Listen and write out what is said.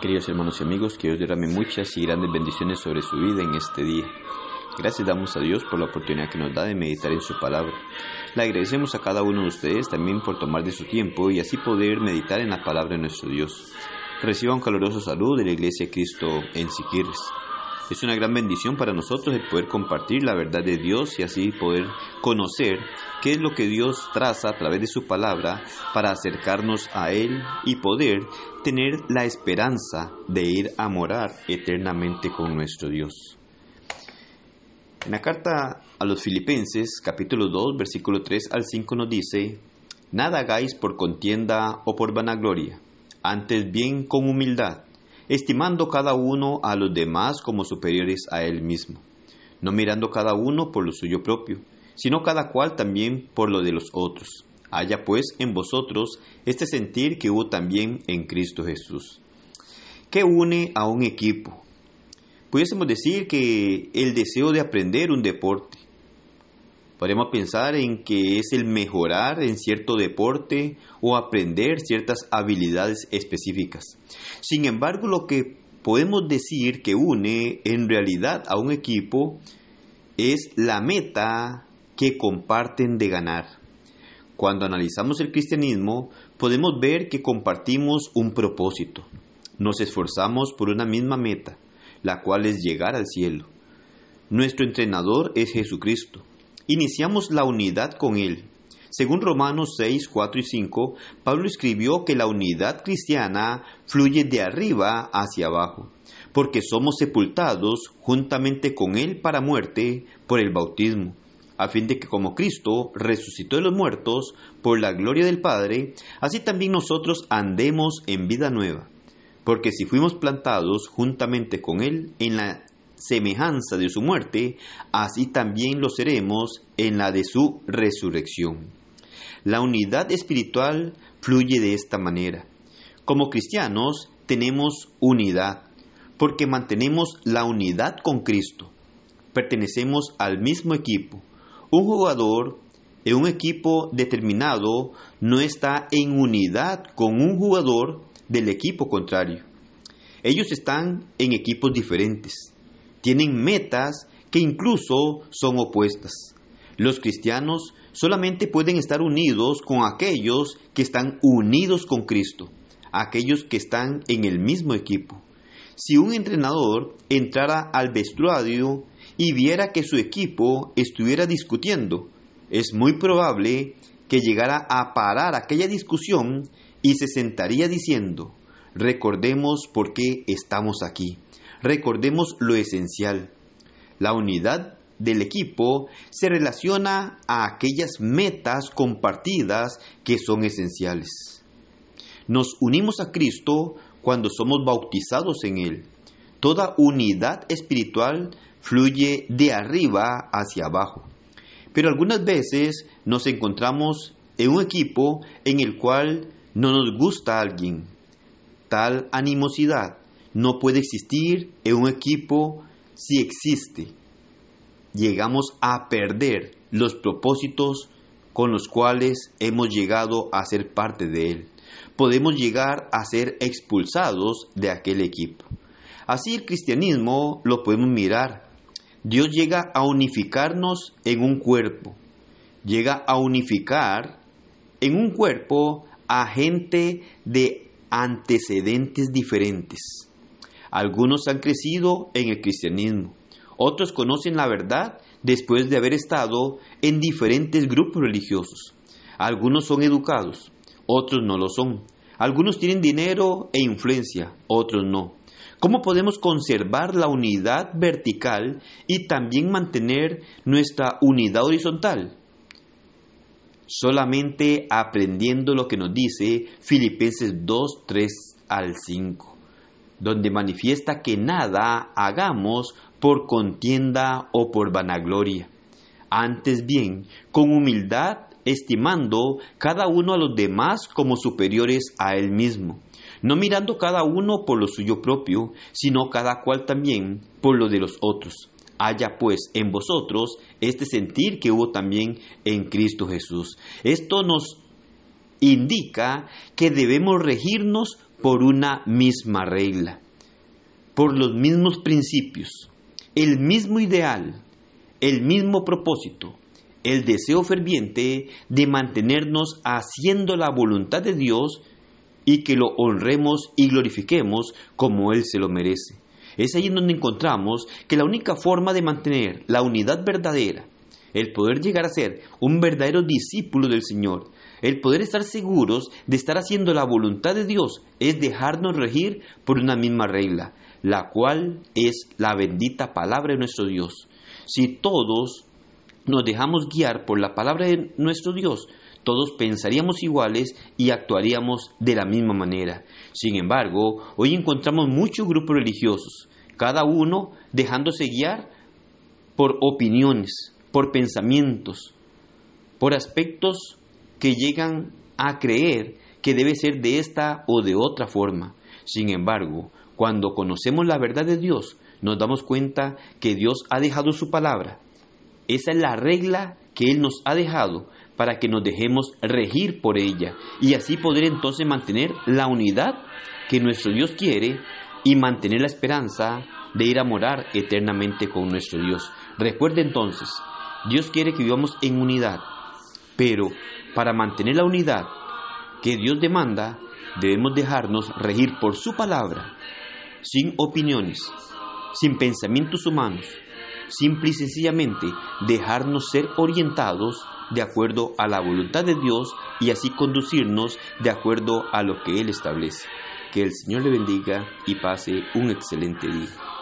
Queridos hermanos y amigos, que Dios derrame muchas y grandes bendiciones sobre su vida en este día. Gracias damos a Dios por la oportunidad que nos da de meditar en su palabra. Le agradecemos a cada uno de ustedes también por tomar de su tiempo y así poder meditar en la palabra de nuestro Dios. Reciba un caluroso saludo de la Iglesia Cristo en Siquirres. Es una gran bendición para nosotros el poder compartir la verdad de Dios y así poder conocer qué es lo que Dios traza a través de su palabra para acercarnos a Él y poder tener la esperanza de ir a morar eternamente con nuestro Dios. En la carta a los Filipenses, capítulo 2, versículo 3 al 5 nos dice, Nada hagáis por contienda o por vanagloria, antes bien con humildad estimando cada uno a los demás como superiores a él mismo, no mirando cada uno por lo suyo propio, sino cada cual también por lo de los otros. Haya pues en vosotros este sentir que hubo también en Cristo Jesús. ¿Qué une a un equipo? Pudiésemos decir que el deseo de aprender un deporte, Podemos pensar en que es el mejorar en cierto deporte o aprender ciertas habilidades específicas. Sin embargo, lo que podemos decir que une en realidad a un equipo es la meta que comparten de ganar. Cuando analizamos el cristianismo, podemos ver que compartimos un propósito. Nos esforzamos por una misma meta, la cual es llegar al cielo. Nuestro entrenador es Jesucristo iniciamos la unidad con Él. Según Romanos 6, 4 y 5, Pablo escribió que la unidad cristiana fluye de arriba hacia abajo, porque somos sepultados juntamente con Él para muerte por el bautismo, a fin de que como Cristo resucitó de los muertos por la gloria del Padre, así también nosotros andemos en vida nueva. Porque si fuimos plantados juntamente con Él en la semejanza de su muerte, así también lo seremos en la de su resurrección. La unidad espiritual fluye de esta manera. Como cristianos tenemos unidad, porque mantenemos la unidad con Cristo. Pertenecemos al mismo equipo. Un jugador en un equipo determinado no está en unidad con un jugador del equipo contrario. Ellos están en equipos diferentes tienen metas que incluso son opuestas. Los cristianos solamente pueden estar unidos con aquellos que están unidos con Cristo, aquellos que están en el mismo equipo. Si un entrenador entrara al vestuario y viera que su equipo estuviera discutiendo, es muy probable que llegara a parar aquella discusión y se sentaría diciendo, recordemos por qué estamos aquí recordemos lo esencial. La unidad del equipo se relaciona a aquellas metas compartidas que son esenciales. Nos unimos a Cristo cuando somos bautizados en Él. Toda unidad espiritual fluye de arriba hacia abajo. Pero algunas veces nos encontramos en un equipo en el cual no nos gusta alguien. Tal animosidad no puede existir en un equipo si existe. Llegamos a perder los propósitos con los cuales hemos llegado a ser parte de él. Podemos llegar a ser expulsados de aquel equipo. Así el cristianismo lo podemos mirar. Dios llega a unificarnos en un cuerpo. Llega a unificar en un cuerpo a gente de antecedentes diferentes. Algunos han crecido en el cristianismo, otros conocen la verdad después de haber estado en diferentes grupos religiosos. Algunos son educados, otros no lo son. Algunos tienen dinero e influencia, otros no. ¿Cómo podemos conservar la unidad vertical y también mantener nuestra unidad horizontal? Solamente aprendiendo lo que nos dice Filipenses 2, 3 al 5 donde manifiesta que nada hagamos por contienda o por vanagloria. Antes bien, con humildad, estimando cada uno a los demás como superiores a él mismo, no mirando cada uno por lo suyo propio, sino cada cual también por lo de los otros. Haya pues en vosotros este sentir que hubo también en Cristo Jesús. Esto nos indica que debemos regirnos por una misma regla, por los mismos principios, el mismo ideal, el mismo propósito, el deseo ferviente de mantenernos haciendo la voluntad de Dios y que lo honremos y glorifiquemos como Él se lo merece. Es ahí en donde encontramos que la única forma de mantener la unidad verdadera, el poder llegar a ser un verdadero discípulo del Señor, el poder estar seguros de estar haciendo la voluntad de Dios, es dejarnos regir por una misma regla, la cual es la bendita palabra de nuestro Dios. Si todos nos dejamos guiar por la palabra de nuestro Dios, todos pensaríamos iguales y actuaríamos de la misma manera. Sin embargo, hoy encontramos muchos grupos religiosos, cada uno dejándose guiar por opiniones, por pensamientos, por aspectos que llegan a creer que debe ser de esta o de otra forma. Sin embargo, cuando conocemos la verdad de Dios, nos damos cuenta que Dios ha dejado su palabra. Esa es la regla que Él nos ha dejado para que nos dejemos regir por ella y así poder entonces mantener la unidad que nuestro Dios quiere y mantener la esperanza de ir a morar eternamente con nuestro Dios. Recuerde entonces, Dios quiere que vivamos en unidad, pero para mantener la unidad que Dios demanda, debemos dejarnos regir por su palabra, sin opiniones, sin pensamientos humanos, simple y sencillamente dejarnos ser orientados de acuerdo a la voluntad de Dios y así conducirnos de acuerdo a lo que Él establece. Que el Señor le bendiga y pase un excelente día.